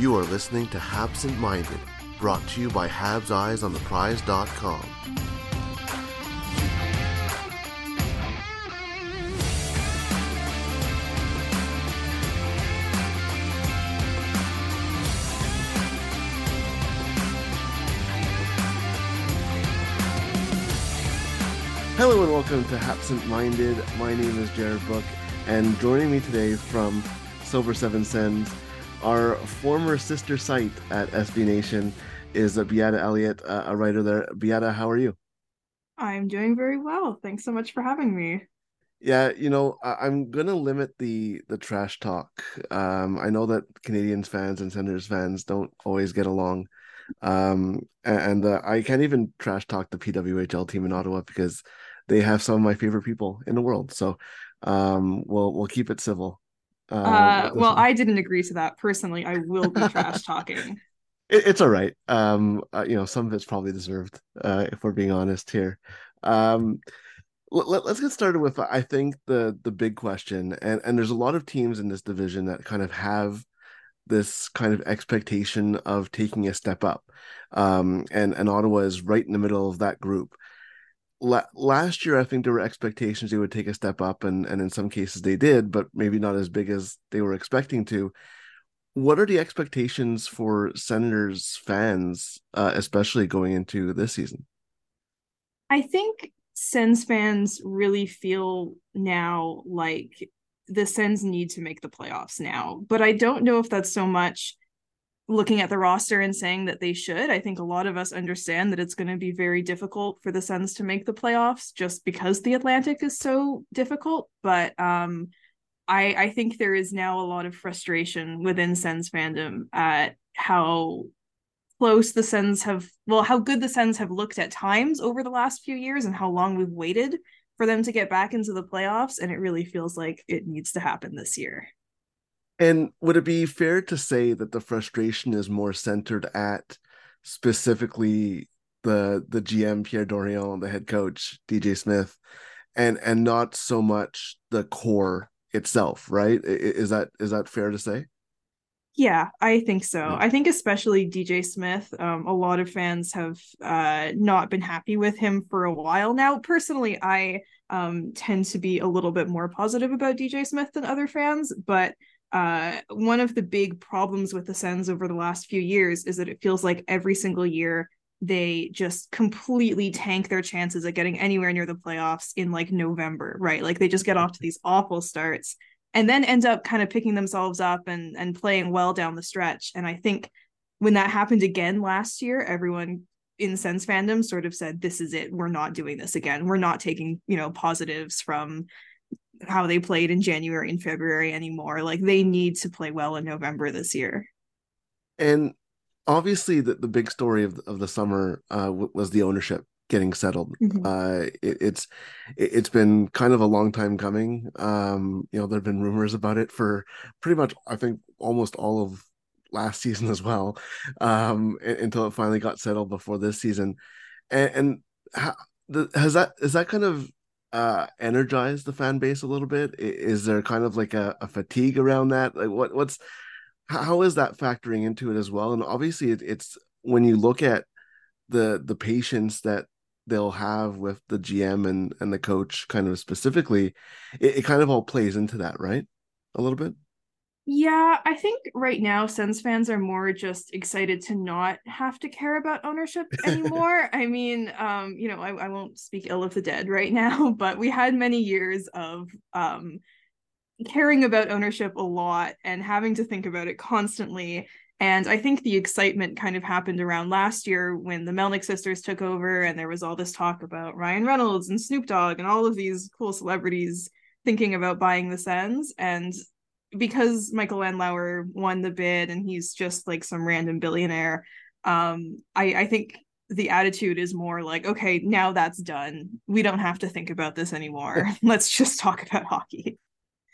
You are listening to Absent Minded, brought to you by Habs Eyes on the Prize.com. Hello and welcome to Absent Minded. My name is Jared Book, and joining me today from Silver Seven Sens, our former sister site at SB Nation, is Beata Elliott, uh, a writer there. Beata, how are you? I'm doing very well. Thanks so much for having me. Yeah, you know, I- am gonna limit the the trash talk. Um, I know that Canadiens fans and Senators fans don't always get along, um, and uh, I can't even trash talk the PWHL team in Ottawa because they have some of my favorite people in the world. So um, we'll we'll keep it civil. Uh, uh well. I didn't agree to that personally. I will be trash talking. It, it's all right. Um, uh, you know, some of it's probably deserved. Uh, if we're being honest here. Um, let, us get started with I think the the big question, and and there's a lot of teams in this division that kind of have this kind of expectation of taking a step up, um, and and Ottawa is right in the middle of that group la- last year, I think there were expectations they would take a step up, and and in some cases they did, but maybe not as big as they were expecting to. What are the expectations for Senators fans, uh, especially going into this season? I think Sens fans really feel now like the Sens need to make the playoffs now, but I don't know if that's so much looking at the roster and saying that they should. I think a lot of us understand that it's going to be very difficult for the Sens to make the playoffs just because the Atlantic is so difficult. But um, I, I think there is now a lot of frustration within Sens fandom at how close the Sens have, well, how good the Sens have looked at times over the last few years and how long we've waited for them to get back into the playoffs. And it really feels like it needs to happen this year. And would it be fair to say that the frustration is more centered at specifically the the GM Pierre Dorion, the head coach DJ Smith, and and not so much the core itself, right? Is that is that fair to say? Yeah, I think so. Yeah. I think especially DJ Smith, um, a lot of fans have uh, not been happy with him for a while now. Personally, I um, tend to be a little bit more positive about DJ Smith than other fans, but uh, one of the big problems with the Sens over the last few years is that it feels like every single year they just completely tank their chances of getting anywhere near the playoffs in like November, right? Like they just get off to these awful starts and then end up kind of picking themselves up and and playing well down the stretch. And I think when that happened again last year, everyone in Sens fandom sort of said, "This is it. We're not doing this again. We're not taking you know positives from how they played in January and February anymore. Like they need to play well in November this year. And obviously, the, the big story of, of the summer uh, w- was the ownership getting settled. Mm-hmm. Uh, it, it's it, has been kind of a long time coming. Um, you know, there have been rumors about it for pretty much, I think, almost all of last season as well, um, until it finally got settled before this season. And, and how, the, has that is that kind of uh energize the fan base a little bit? Is there kind of like a, a fatigue around that? Like what what's how is that factoring into it as well? And obviously it, it's when you look at the the patience that they'll have with the gm and and the coach kind of specifically it, it kind of all plays into that right? A little bit yeah, I think right now Sens fans are more just excited to not have to care about ownership anymore. I mean, um, you know, I, I won't speak ill of the dead right now, but we had many years of um caring about ownership a lot and having to think about it constantly. And I think the excitement kind of happened around last year when the Melnyk sisters took over and there was all this talk about Ryan Reynolds and Snoop Dogg and all of these cool celebrities thinking about buying the Sens. And because Michael Andlauer won the bid and he's just like some random billionaire, um, I, I think the attitude is more like, okay, now that's done. We don't have to think about this anymore. Let's just talk about hockey.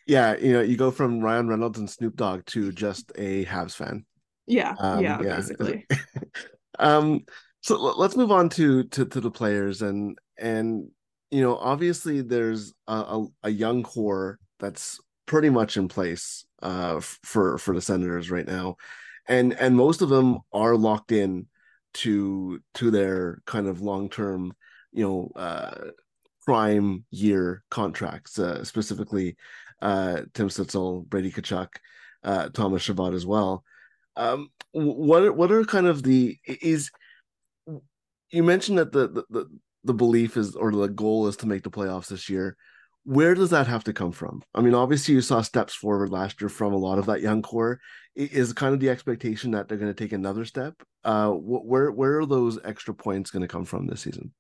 Yeah, you know, you go from Ryan Reynolds and Snoop Dogg to just a Habs fan. Yeah, um, yeah, yeah, basically. um, so let's move on to to to the players and and you know, obviously there's a, a, a young core that's pretty much in place uh, for for the Senators right now, and and most of them are locked in to to their kind of long term, you know, uh, prime year contracts, uh, specifically uh, Tim Stützle, Brady Tkachuk, uh, Thomas Chabot as well. Um, what what are kind of the is you mentioned that the, the the belief is or the goal is to make the playoffs this year. Where does that have to come from? I mean, obviously you saw steps forward last year from a lot of that young core. Is kind of the expectation that they're going to take another step? Uh, where where are those extra points going to come from this season?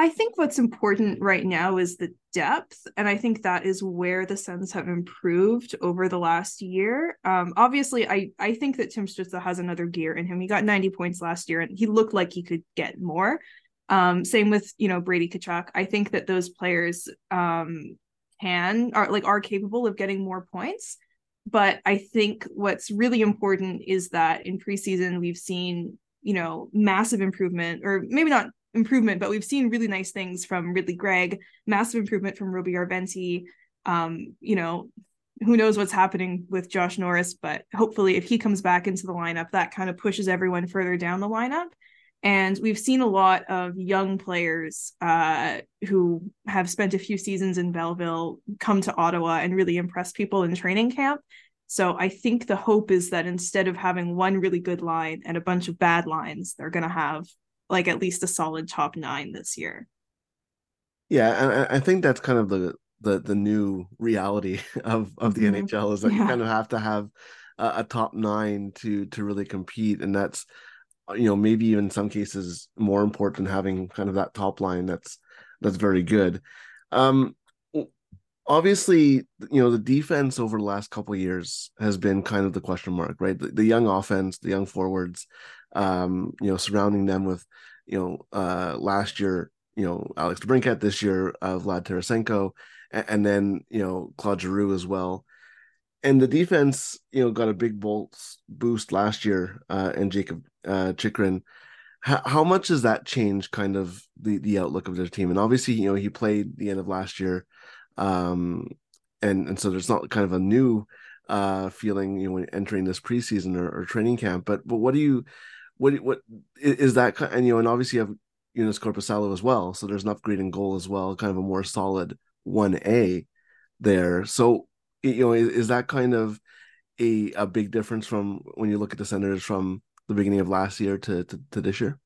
I think what's important right now is the depth, and I think that is where the Sens have improved over the last year. Um, obviously, I I think that Tim Stützle has another gear in him. He got 90 points last year, and he looked like he could get more. Um, same with you know Brady Tkachuk. I think that those players um, can are like are capable of getting more points. But I think what's really important is that in preseason we've seen you know massive improvement, or maybe not improvement, but we've seen really nice things from Ridly Greig, massive improvement from Roby Järventie. Um, you know, who knows what's happening with Josh Norris, but hopefully if he comes back into the lineup, that kind of pushes everyone further down the lineup. And we've seen a lot of young players uh, who have spent a few seasons in Belleville come to Ottawa and really impress people in training camp. So I think the hope is that instead of having one really good line and a bunch of bad lines, they're going to have like at least a solid top nine this year. Yeah, and I think that's kind of the the the new reality of of the mm-hmm. NHL is that yeah. you kind of have to have a, a, top nine to to really compete, and that's you know maybe even in some cases more important than having kind of that top line that's that's very good. Um, obviously, you know the defense over the last couple years has been kind of the question mark, right? The, the young offense, the young forwards, um, you know, surrounding them with, you know, uh, last year, you know, Alex DeBrincat, this year, uh, Vlad Tarasenko, and, and, then, you know, Claude Giroux as well. And the defense, you know, got a big bolts boost last year, uh, and Jakob uh, Chychrun. How, how much has that changed kind of the, the outlook of their team? And obviously, you know, he played the end of last year. Um, and, and so there's not kind of a new uh feeling you know entering this preseason or, or training camp but but what do you what what is that and you know and obviously you have Joonas Korpisalo as well so there's an upgrade in goal as well kind of a more solid 1A there so you know is, is that kind of a a big difference from when you look at the Senators from the beginning of last year to to, to this year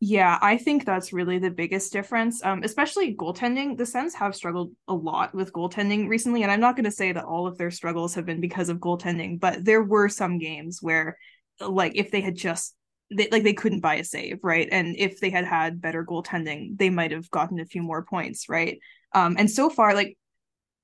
yeah, I think that's really the biggest difference, um, especially goaltending. The Sens have struggled a lot with goaltending recently, and I'm not going to say that all of their struggles have been because of goaltending, but there were some games where like if they had just they, like they couldn't buy a save, right? And if they had had better goaltending, they might have gotten a few more points, right? Um, and so far, like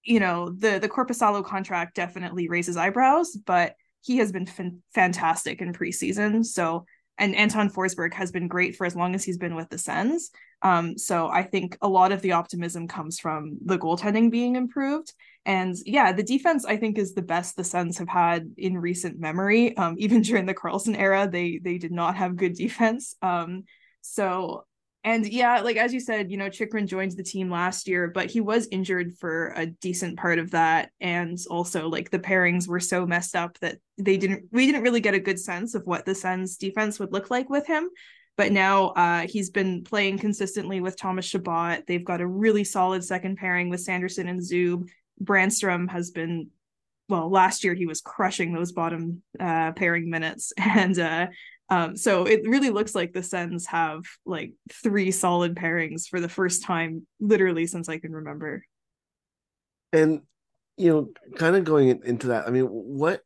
you know, the the Korpisalo contract definitely raises eyebrows, but he has been fantastic in preseason. So and Anton Forsberg has been great for as long as he's been with the Sens. Um, so I think a lot of the optimism comes from the goaltending being improved. And yeah, the defense I think is the best the Sens have had in recent memory. Um, even during the Karlsson era, they they did not have good defense. Um, so and yeah, like as you said, you know, Chychrun joined the team last year, but he was injured for a decent part of that. And also like the pairings were so messed up that they didn't we didn't really get a good sense of what the Sens defense would look like with him. But now uh, he's been playing consistently with Thomas Chabot. They've got a really solid second pairing with Sanderson and Zub. Brannstrom has been well last year he was crushing those bottom uh, pairing minutes and uh, um, so it really looks like the Sens have like three solid pairings for the first time, literally since I can remember. And you know, kind of going into that, I mean, what,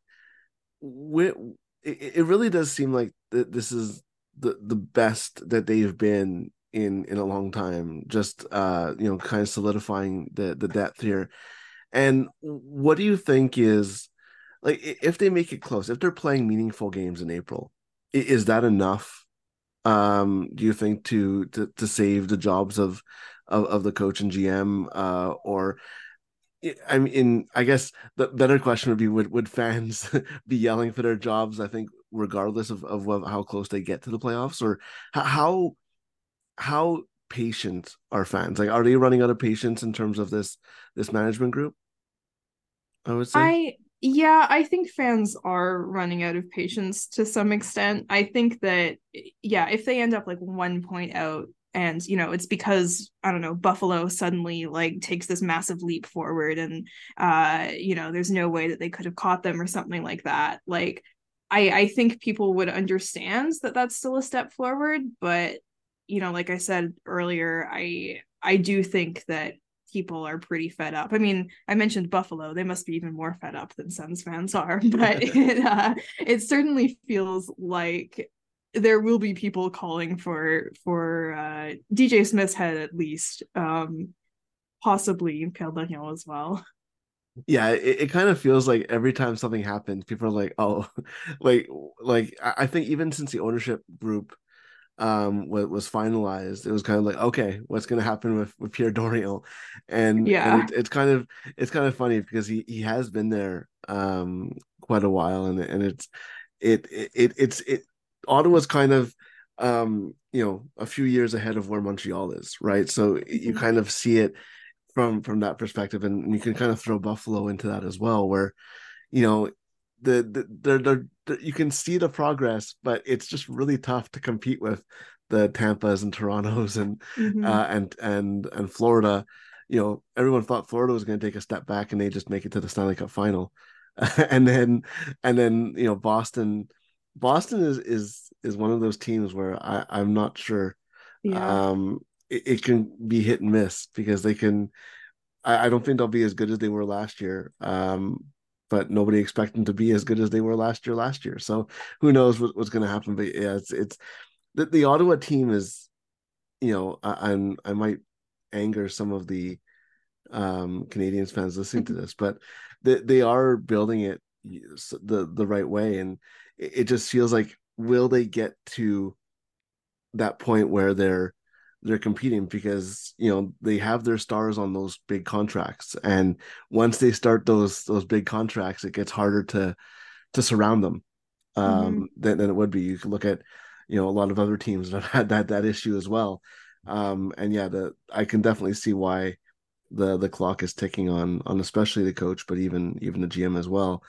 what, it, it really does seem like that this is the the best that they've been in in a long time. Just uh, you know, kind of solidifying the the depth here. And what do you think is like if they make it close, if they're playing meaningful games in April? Is that enough? Um, do you think to to to save the jobs of of, of the coach and GM, uh, or I mean, I guess the better question would be: Would would fans be yelling for their jobs? I think, regardless of of how close they get to the playoffs, or how how patient are fans? Like, are they running out of patience in terms of this this management group? I would say. I Yeah, I think fans are running out of patience to some extent. I think that yeah, if they end up like one point out and you know it's because i don't know buffalo suddenly like takes this massive leap forward and uh you know there's no way that they could have caught them or something like that like i i think people would understand that that's still a step forward but you know like i said earlier i i do think that people are pretty fed up. I mean, I mentioned Buffalo; they must be even more fed up than Sens fans are. But it uh, it certainly feels like there will be people calling for for uh, DJ Smith's head at least, um, possibly Dorion as well. Yeah, it, it kind of feels like every time something happens, people are like, "Oh, like like." I think even since the ownership group um was, was finalized it was kind of like okay what's going to happen with, with pierre dorion? And yeah. and it, it's kind of it's kind of funny because he he has been there um quite a while and and it's it it, it's it ottawa's kind of um you know a few years ahead of where montreal is right? So you mm-hmm. kind of see it from from that perspective and you can kind of throw buffalo into that as well where you know the, the they're, they're you can see the progress, but it's just really tough to compete with the Tampas and Torontos and mm-hmm. uh, and and and Florida. You know, everyone thought Florida was going to take a step back, and they just make it to the Stanley Cup final. and then and then you know Boston. Boston is is is one of those teams where I I'm not sure. Yeah. Um, it, it can be hit and miss because they can. I, I don't think they'll be as good as they were last year. Um, but nobody expected them to be as good as they were last year. Last year, so who knows what, what's going to happen? But yeah, it's it's the, the Ottawa team is, you know, I, I'm I might anger some of the um Canadiens fans listening to this, but they they are building it the the right way, and it, it just feels like will they get to that point where they're they're competing because you know they have their stars on those big contracts. And once they start those those big contracts it gets harder to to surround them um mm-hmm. than, than it would be. You can look at you know a lot of other teams that have had that that issue as well. Um and yeah the i can definitely see why the the clock is ticking on on especially the coach but even even the gm as well.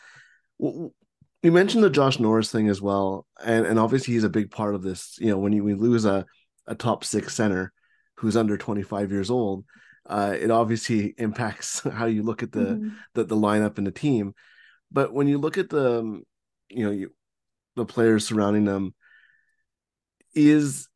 You mentioned the josh norris thing as well and and obviously he's a big part of this. You know when you we lose a a top six center who's under 25 years old, uh, it obviously impacts how you look at the, mm-hmm. the, the lineup and the team. But when you look at the um, you know you, the players surrounding them, is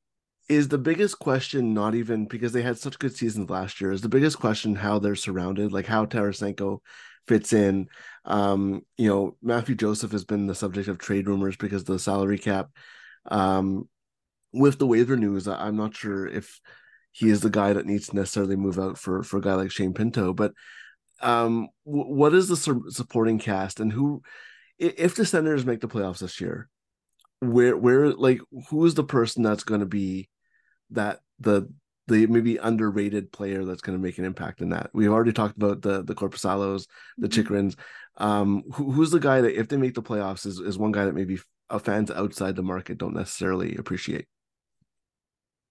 is the biggest question not even because they had such good seasons last year is the biggest question how they're surrounded like how Tarasenko fits in um you know Mathieu Joseph has been the subject of trade rumors because the salary cap um with the waiver news, I'm not sure if he is the guy that needs to necessarily move out for for a guy like Shane Pinto. But um, w- what is the su- supporting cast, and who, if the Senators make the playoffs this year, where where like who is the person that's going to be that the the maybe underrated player that's going to make an impact in that. We've already talked about the the Korpisalo's, the mm-hmm. Um, who, who's the guy that if they make the playoffs is is one guy that maybe fans outside the market don't necessarily appreciate?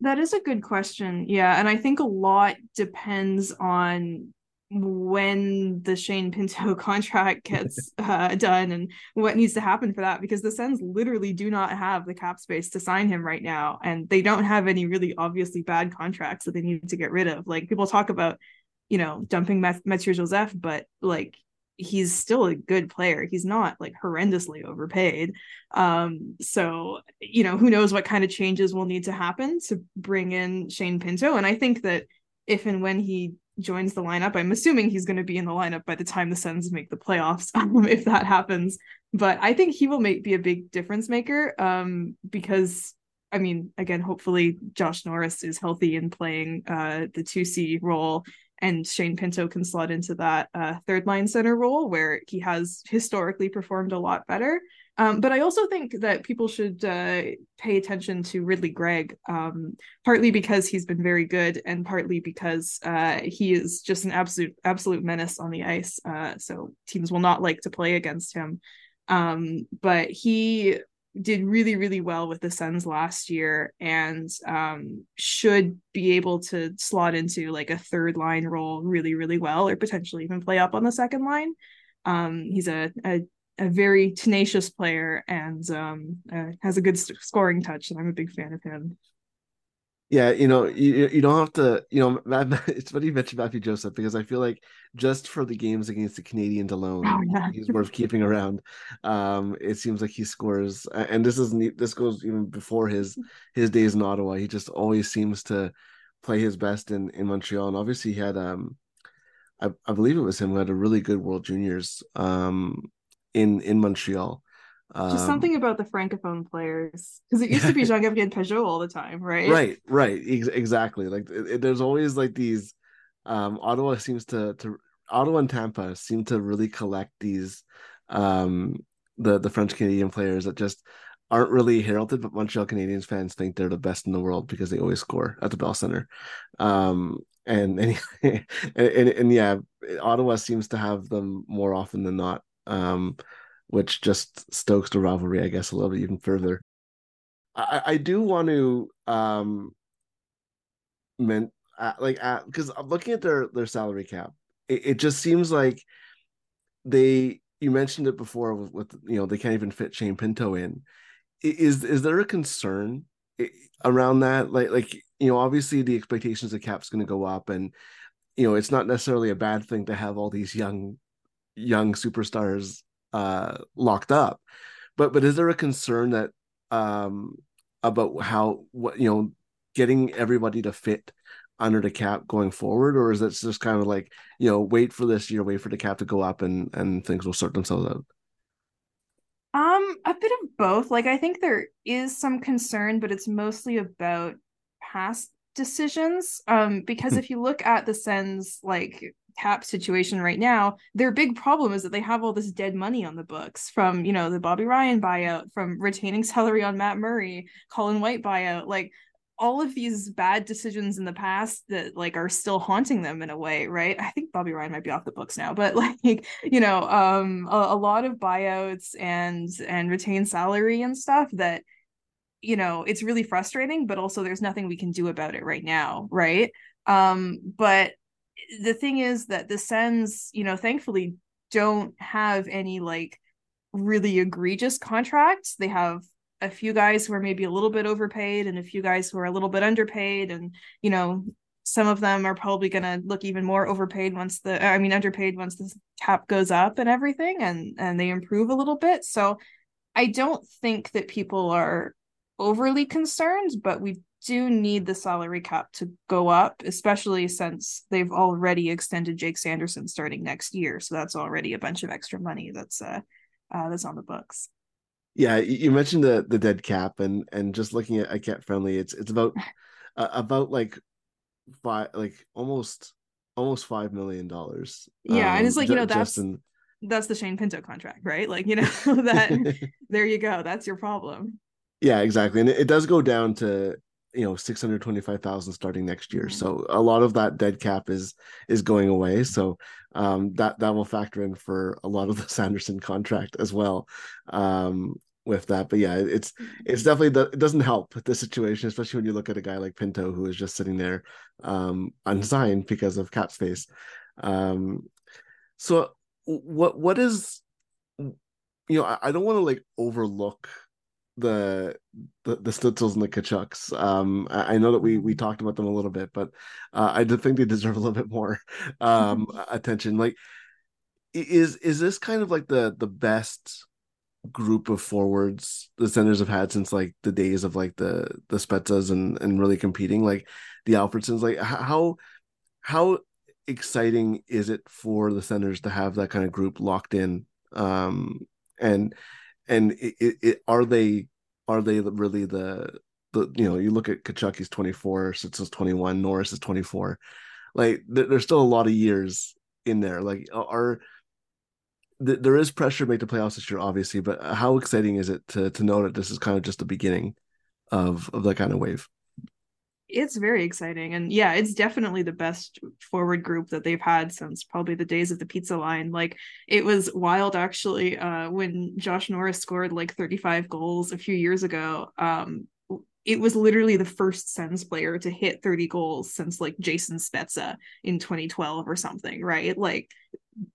That is a good question. Yeah. And I think a lot depends on when the Shane Pinto contract gets uh, done and what needs to happen for that because the Sens literally do not have the cap space to sign him right now and they don't have any really obviously bad contracts that they need to get rid of like people talk about you know dumping Mathieu Joseph but like he's still a good player. He's not like horrendously overpaid. Um, so you know, who knows what kind of changes will need to happen to bring in Shane Pinto. And I think that if and when he joins the lineup, I'm assuming he's going to be in the lineup by the time the Sens make the playoffs, um, if that happens. But I think he will make be a big difference maker. Um, because I mean, again, hopefully Josh Norris is healthy and playing uh the 2C role and Shane Pinto can slot into that uh, third line center role where he has historically performed a lot better. Um, but I also think that people should uh, pay attention to Ridly Greig, um, partly because he's been very good, and partly because uh, he is just an absolute absolute menace on the ice. Uh, so teams will not like to play against him. Um, but he did really really well with the Sens last year and um, should be able to slot into like a third line role really really well or potentially even play up on the second line Um, he's a, a a very tenacious player and um, uh, has a good scoring touch, and I'm a big fan of him. Yeah, you know, you, you don't have to, you know, it's funny you mentioned Mathieu Joseph because I feel like just for the games against the Canadiens alone, oh, yeah. he's worth keeping around. Um, it seems like he scores, and this isn't this goes even before his his days in Ottawa. He just always seems to play his best in in Montreal, and obviously he had um, I, I believe it was him who had a really good World Juniors um in in Montreal. Um, Just something about the francophone players, because it used to be Jean-Gabriel Pageau all the time, right? Right, right, ex- exactly. Like it, it, there's always like these. Um, Ottawa seems to to Ottawa and Tampa seem to really collect these um the the French Canadian players that just aren't really heralded, but Montreal Canadiens fans think they're the best in the world because they always score at the Bell Center. Um, and and, and, and, and yeah, Ottawa seems to have them more often than not. Um, which just stokes the rivalry, I guess, a little bit even further. I, I do want to um meant uh, like because I'm looking at their their salary cap, it, it, just seems like they you mentioned it before with, with you know they can't even fit Shane Pinto in. Is is there a concern around that? Like like you know obviously the expectations of cap's going to go up and you know it's not necessarily a bad thing to have all these young young superstars uh, locked up. But but is there a concern that um, about how what you know getting everybody to fit under the cap going forward, or is it just kind of like you know wait for this year, wait for the cap to go up, and and things will sort themselves out? Um, a bit of both. Like I think there is some concern, but it's mostly about past decisions. Um, because hmm. if you look at the Sens like cap situation right now, their big problem is that they have all this dead money on the books from, you know, the Bobby Ryan buyout, from retaining salary on Matt Murray, Colin White buyout, like all of these bad decisions in the past that like are still haunting them in a way, right? I think Bobby Ryan might be off the books now, but like, you know, um a, a lot of buyouts and and retained salary and stuff that you know, it's really frustrating, but also there's nothing we can do about it right now, right? Um, but the thing is that the Sens, you know, thankfully don't have any like really egregious contracts. They have a few guys who are maybe a little bit overpaid and a few guys who are a little bit underpaid and you know some of them are probably going to look even more overpaid once the i mean underpaid once the cap goes up and everything and and they improve a little bit so i don't think that people are overly concerned but we do need the salary cap to go up, especially since they've already extended Jake Sanderson starting next year. So that's already a bunch of extra money that's uh, uh that's on the books. Yeah, you mentioned the the dead cap and and just looking at, at cap friendly, it's it's about uh, about like five like almost almost five million dollars. Yeah, um, and it's like you know that's in... that's the Shane Pinto contract, right? Like you know that there you go, that's your problem. Yeah, exactly, and it, it does go down to you know 625,000 starting next year. Mm-hmm. So a lot of that dead cap is is going away. So um, that that will factor in for a lot of the Sanderson contract as well. Um, with that, but yeah, it's it's definitely the, it doesn't help the situation, especially when you look at a guy like Pinto who is just sitting there um, unsigned because of cap space. Um, so what what is you know I, I don't want to like overlook the the, the Stützles and the Tkachuks. Um, I, I, know that we we talked about them a little bit, but uh, I think they deserve a little bit more um, attention. Like, is is this kind of like the the best group of forwards the centers have had since like the days of like the the Spezzas and and really competing? Like the Alfredssons? Like how how exciting is it for the centers to have that kind of group locked in? Um, and and it, it, it, are they are they really the the you know you look at Tkachuk he's 24 Stützle's 21 Norris is 24 like there's still a lot of years in there. Like are there is pressure to make the playoffs this year obviously but how exciting is it to to know that this is kind of just the beginning of of that kind of wave it's very exciting and yeah it's definitely the best forward group that they've had since probably the days of the pizza line like it was wild actually uh when josh norris scored like 35 goals a few years ago um it was literally the first Sens player to hit 30 goals since like Jason Spezza in 2012 or something, right? Like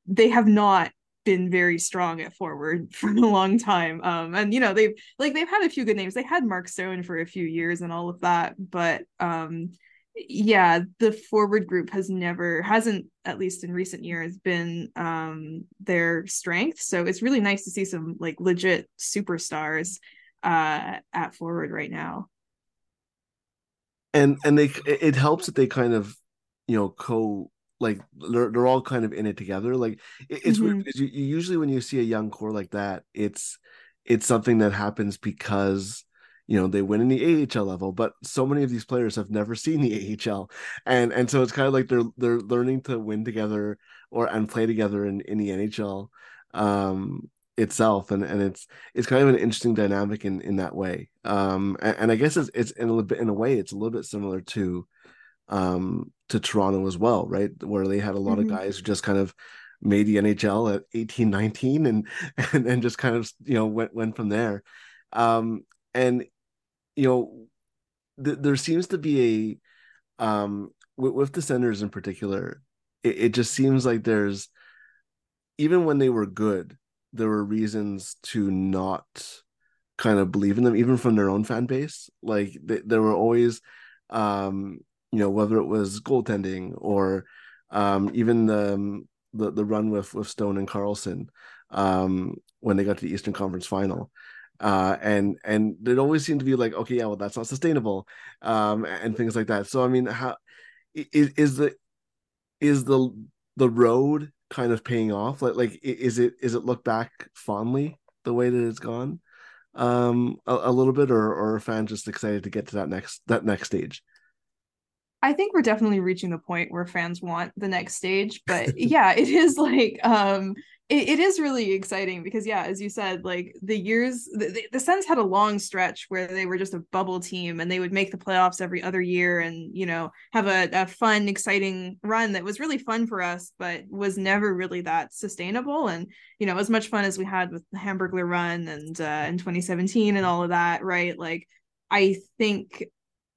they have not been very strong at forward for a long time. Um, and you know they've like they've had a few good names. They had Mark Stone for a few years and all of that, but um, yeah, the forward group has never hasn't at least in recent years been um their strength. So it's really nice to see some like legit superstars uh at forward right now. And and they it helps that they kind of you know co like they're, they're all kind of in it together like it, it's mm-hmm. weird because you, usually when you see a young core like that it's it's something that happens because you know they win in the AHL level but so many of these players have never seen the AHL and and so it's kind of like they're they're learning to win together or and play together in in the NHL um itself. And and it's it's kind of an interesting dynamic in in that way. Um and, and I guess it's it's in a little bit in a way it's a little bit similar to um to Toronto as well right where they had a lot mm-hmm. of guys who just kind of made the NHL at 18 19 and and then just kind of you know went went from there um and you know, th- there seems to be a um with, with the Senators in particular, it, it just seems like there's even when they were good, there were reasons to not kind of believe in them, even from their own fan base. Like they, there were always, um, you know, whether it was goaltending or um, even the, um, the the run with with Stone and Karlsson um, when they got to the Eastern Conference Final uh, and and it always seemed to be like, okay, yeah, well, that's not sustainable, um, and things like that. So I mean, how is is the is the the road kind of paying off? Like like is it is it look back fondly the way that it's gone, um, a, a little bit, or or are fans just excited to get to that next that next stage? I think we're definitely reaching the point where fans want the next stage, but yeah, it is like um it, it is really exciting because yeah as you said like the years the, the Sens had a long stretch where they were just a bubble team and they would make the playoffs every other year and you know have a, a fun exciting run that was really fun for us but was never really that sustainable. And you know as much fun as we had with the hamburglar run and uh in 2017 and all of that right? Like i think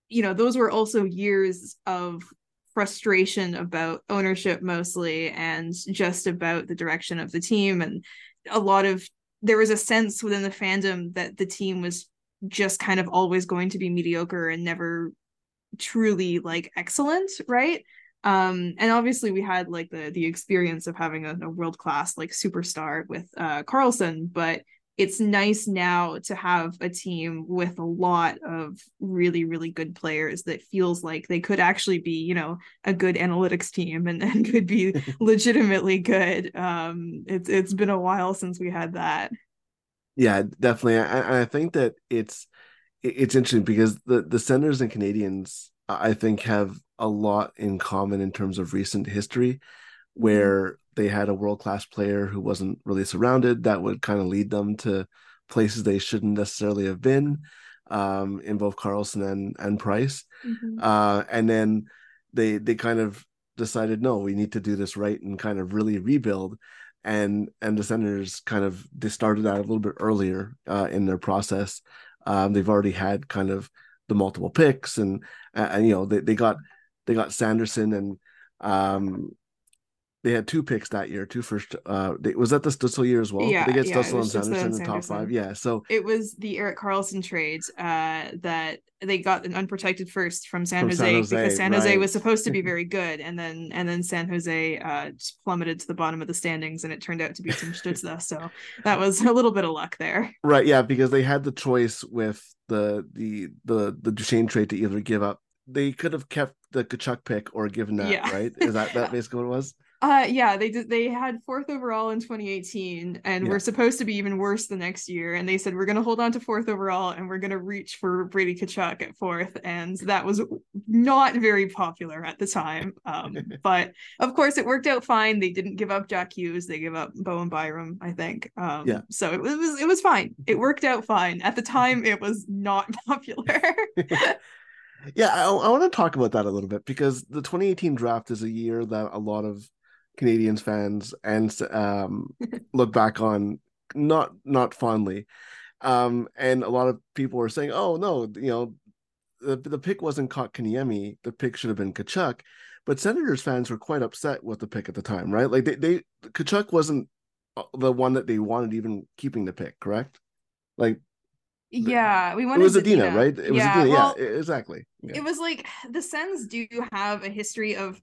you know those were also years of frustration about ownership mostly and just about the direction of the team. And a lot of there was a sense within the fandom that the team was just kind of always going to be mediocre and never truly like excellent right? Um and obviously we had like the the experience of having a, a world class like superstar with uh Karlsson but it's nice now to have a team with a lot of really really good players that feels like they could actually be you know a good analytics team and, and could be legitimately good. Um it's it's been a while since we had that. Yeah definitely. I, I think that it's it's interesting because the the Senators and canadiens i think have a lot in common in terms of recent history mm-hmm. where they had a world class player who wasn't really surrounded that would kind of lead them to places they shouldn't necessarily have been um, in both Karlsson and and Price. Mm-hmm. Uh, and then they they kind of decided no, we need to do this right and kind of really rebuild. And and the Senators kind of they started out a little bit earlier uh, in their process. Um, they've already had kind of the multiple picks and and you know they, they got they got Sanderson and um they had two picks that year, two first. Uh, they, was that the Stützle year as well? Yeah, Did they get yeah, Stützle and Sanderson in the top five. Yeah, so it was the Erik Karlsson trade uh, that they got an unprotected first from San, from Jose, San Jose, because San Jose right. was supposed to be very good, and then and then San Jose uh, just plummeted to the bottom of the standings, and it turned out to be some Stützle. so that was a little bit of luck there. Right. Yeah, because they had the choice with the the the the Duchene trade to either give up. They could have kept the Tkachuk pick or given that. Yeah. Right. Is that that basically what it was? Uh yeah, they did they had fourth overall in 2018 and yeah. we're supposed to be even worse the next year. And they said we're gonna hold on to fourth overall and we're gonna reach for Brady Tkachuk at fourth. And that was not very popular at the time. Um, but of course it worked out fine. They didn't give up Jack Hughes, they gave up Bowen Byram, I think. Um yeah. so it was it was fine. It worked out fine. At the time it was not popular. yeah, I, I want to talk about that a little bit because the 2018 draft is a year that a lot of Canadiens fans and um, look back on not not fondly. Um, and a lot of people were saying, "Oh no, you know, the, the pick wasn't Kotkaniemi. The pick should have been Tkachuk." But Senators fans were quite upset with the pick at the time, right? Like they, they Tkachuk wasn't the one that they wanted even keeping the pick, correct? Like yeah, we wanted it was Zadina, right? It was yeah, Zadina, well, yeah, exactly. Yeah. It was like the Sens do have a history of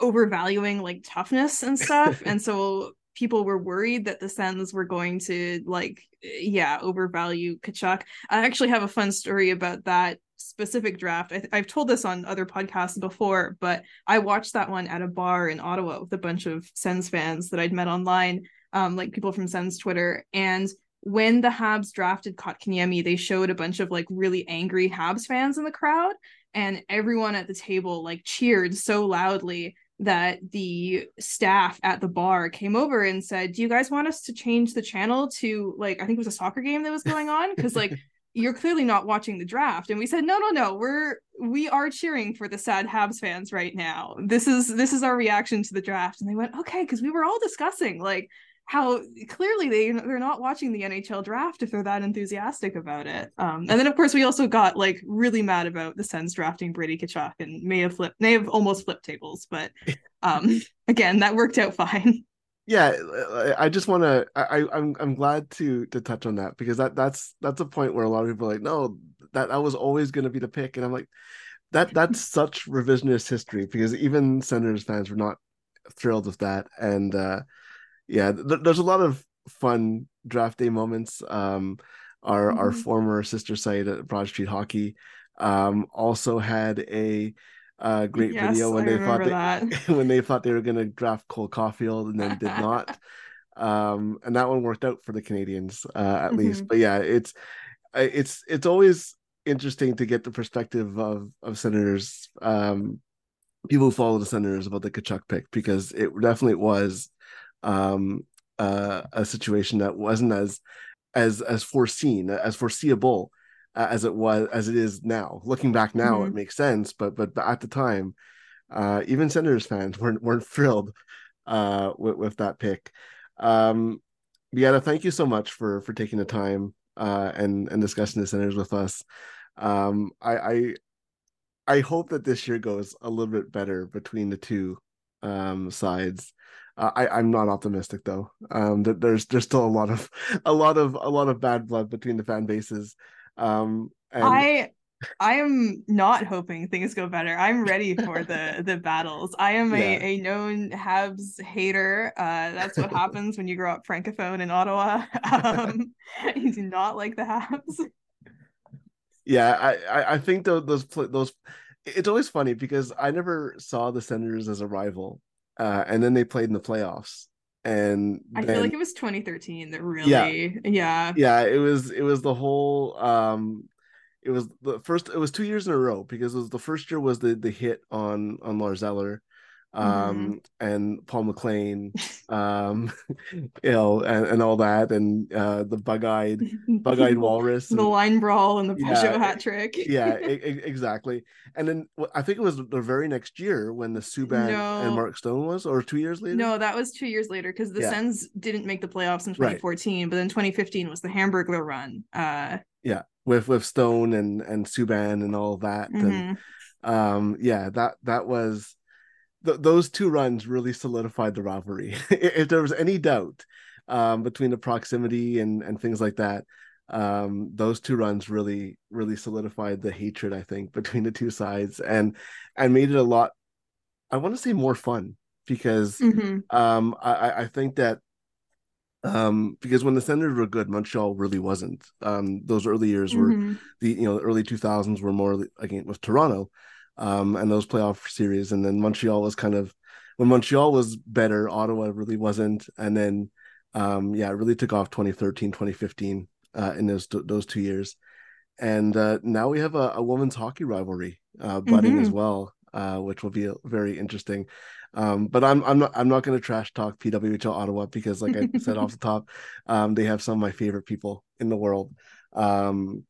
overvaluing like toughness and stuff, and so people were worried that the Sens were going to like yeah overvalue Tkachuk. I actually have a fun story about that specific draft. I, have told this on other podcasts before, but I watched that one at a bar in Ottawa with a bunch of Sens fans that I'd met online, um, like people from Sens Twitter, and when the Habs drafted Kotkaniemi, they showed a bunch of like really angry Habs fans in the crowd, and everyone at the table like cheered so loudly that the staff at the bar came over and said, "Do you guys want us to change the channel to like I think it was a soccer game that was going on because like you're clearly not watching the draft." And we said, "No, no, no. We're we are cheering for the sad Habs fans right now. This is this is our reaction to the draft." And they went, "Okay," because we were all discussing like how clearly they they're not watching the NHL draft if they're that enthusiastic about it. Um, and then of course we also got like really mad about the Sens drafting Brady Tkachuk and may have flipped may have almost flipped tables, but um, again that worked out fine. Yeah, I just want to. I I'm I'm glad to to touch on that because that that's that's a point where a lot of people are like, no, that that was always going to be the pick, and I'm like, that that's such revisionist history because even Senators fans were not thrilled with that, and uh yeah, th- there's a lot of fun draft day moments. Um, our mm-hmm. our former sister site at Broad Street Hockey um, also had a uh, great yes, video when I they thought that. when they thought they were going to draft Cole Caufield and then did not. um, and that one worked out for the Canadiens uh, at mm-hmm. least. But yeah, it's it's it's always interesting to get the perspective of of senators um, people who follow the senators about the Tkachuk pick because it definitely was um, uh, a situation that wasn't as as as foreseen as foreseeable uh, as it was as it is now. Looking back now, mm-hmm. it makes sense, but but at the time, uh, even Senators fans weren't weren't thrilled uh, with with that pick. Um, Beata, thank you so much for for taking the time uh, and and discussing the Senators with us. Um, I, I I hope that this year goes a little bit better between the two um, sides. Uh, I I'm not optimistic though. Um, that there's there's still a lot of a lot of a lot of bad blood between the fan bases. Um, and... I I am not hoping things go better. I'm ready for the the battles. I am yeah. a, a known Habs hater. Uh, that's what happens when you grow up francophone in Ottawa. Um, you do not like the Habs. Yeah, I I think those those those. It's always funny because I never saw the Senators as a rival uh, and then they played in the playoffs. And I feel like it was 2013 that really, yeah, yeah, yeah. It was it was the whole. um It was the first. It was two years in a row because it was the first year was the the hit on on Lars Eller, um mm-hmm. and Paul McLean um you know and, and all that and uh the bug-eyed bug-eyed walrus the line brawl and the Pageau yeah, hat trick yeah exactly and then I think it was the very next year when the Subban no. and Mark Stone was or two years later no that was two years later because the yeah. Sens didn't make the playoffs in 2014 right. but then 2015 was the Hamburglar run uh yeah with with Stone and and Subban and all that mm-hmm. and um yeah that that was th- those two runs really solidified the rivalry. if there was any doubt um, between the proximity and and things like that, um, those two runs really really solidified the hatred. I think between the two sides and and made it a lot. I want to say more fun because mm-hmm. um, I, I think that um, because when the Senators were good, Montreal really wasn't. Um, those early years were mm-hmm. the you know the early two thousands were more again with Toronto, um, and those playoff series. And then Montreal was kind of when Montreal was better, Ottawa really wasn't. And then, um, yeah, it really took off 2013, 2015 uh, in those those two years. And uh, now we have a, a women's hockey rivalry uh, budding mm-hmm. as well, uh, which will be very interesting. Um, but I'm I'm not I'm not going to trash talk PWHL Ottawa because, like I said off the top, um, they have some of my favorite people in the world. Um,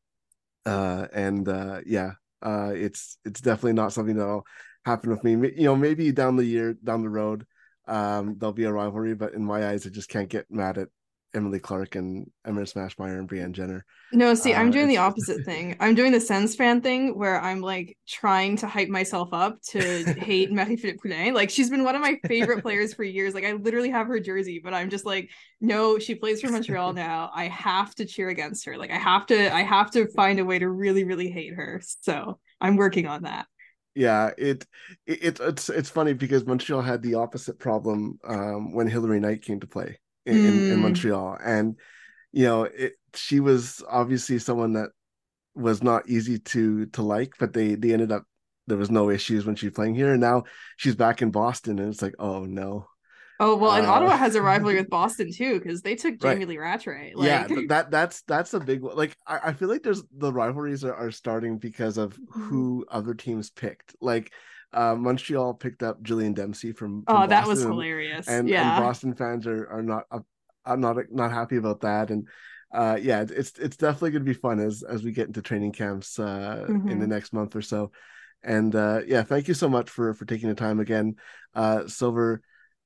uh, and uh, yeah, uh, it's it's definitely not something that'll happen with me. You know, maybe down the year, down the road, um, there'll be a rivalry, but in my eyes, I just can't get mad at Emily Clark and Emma Smashmeyer and Brianne Jenner. No, see, I'm uh, doing the opposite thing. I'm doing the Sens fan thing where I'm like trying to hype myself up to hate Marie-Philip Poulin. Like she's been one of my favorite players for years. Like I literally have her jersey, but I'm just like, no, she plays for Montreal now. I have to cheer against her. Like I have to, I have to find a way to really, really hate her. So I'm working on that yeah it, it it's it's funny because montreal had the opposite problem um, when hilary knight came to play in, mm. in, in, mm. montreal and you know it, she was obviously someone that was not easy to to like but they they ended up there was no issues when she's playing here and now she's back in boston and it's like oh no Oh well, and uh, Ottawa has a rivalry with Boston too because they took Jamie right. Lee Rattray. Like... Yeah, that that's that's a big one. Like I, I feel like there's the rivalries are, are starting because of mm-hmm. who other teams picked. Like uh, Montreal picked up Jillian Dempsey from. from oh, Boston, that was hilarious. And, yeah. and Boston fans are are not uh, are not not happy about that. And uh, yeah, it's it's definitely going to be fun as as we get into training camps uh, mm-hmm. in the mm-hmm. next month or so. And uh, yeah, thank you so much for for taking the time again, uh, Silver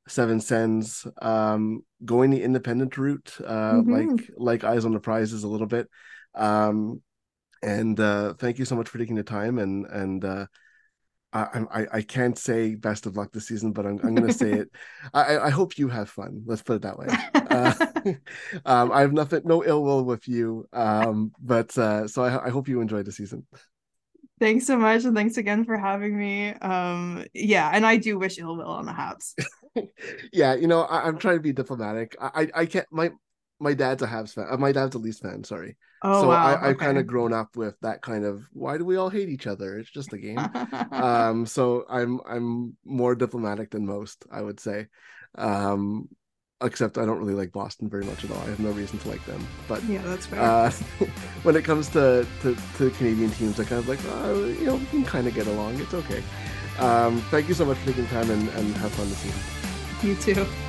Seven Sens um, going the independent route, uh, mm-hmm. like like Eyes on the Prizes a little bit. Um, and uh, thank you so much for taking the time. And and uh, I, I I can't say best of luck this season, but I'm I'm going to say it. I I hope you have fun. Let's put it that way. Uh, um, I have nothing, no ill will with you. Um, but uh, so I, I hope you enjoy the season. Thanks so much, and thanks again for having me. Um, yeah, and I do wish ill will on the Habs. yeah, you know, I, am trying to be diplomatic. I, I, I can't. My my dad's a Habs fan. Uh, my dad's a Leafs fan. Sorry. Oh, so wow. I, I've okay. kind of grown up with that kind of. Why do we all hate each other? It's just a game. um. So I'm I'm more diplomatic than most. I would say. Um. Except I don't really like Boston very much at all. I have no reason to like them. But yeah, that's fair. Uh, when it comes to, to to Canadian teams, I kind of like, oh, you know, we can kind of get along. It's okay. Um, thank you so much for taking time and, and have fun this evening. You too.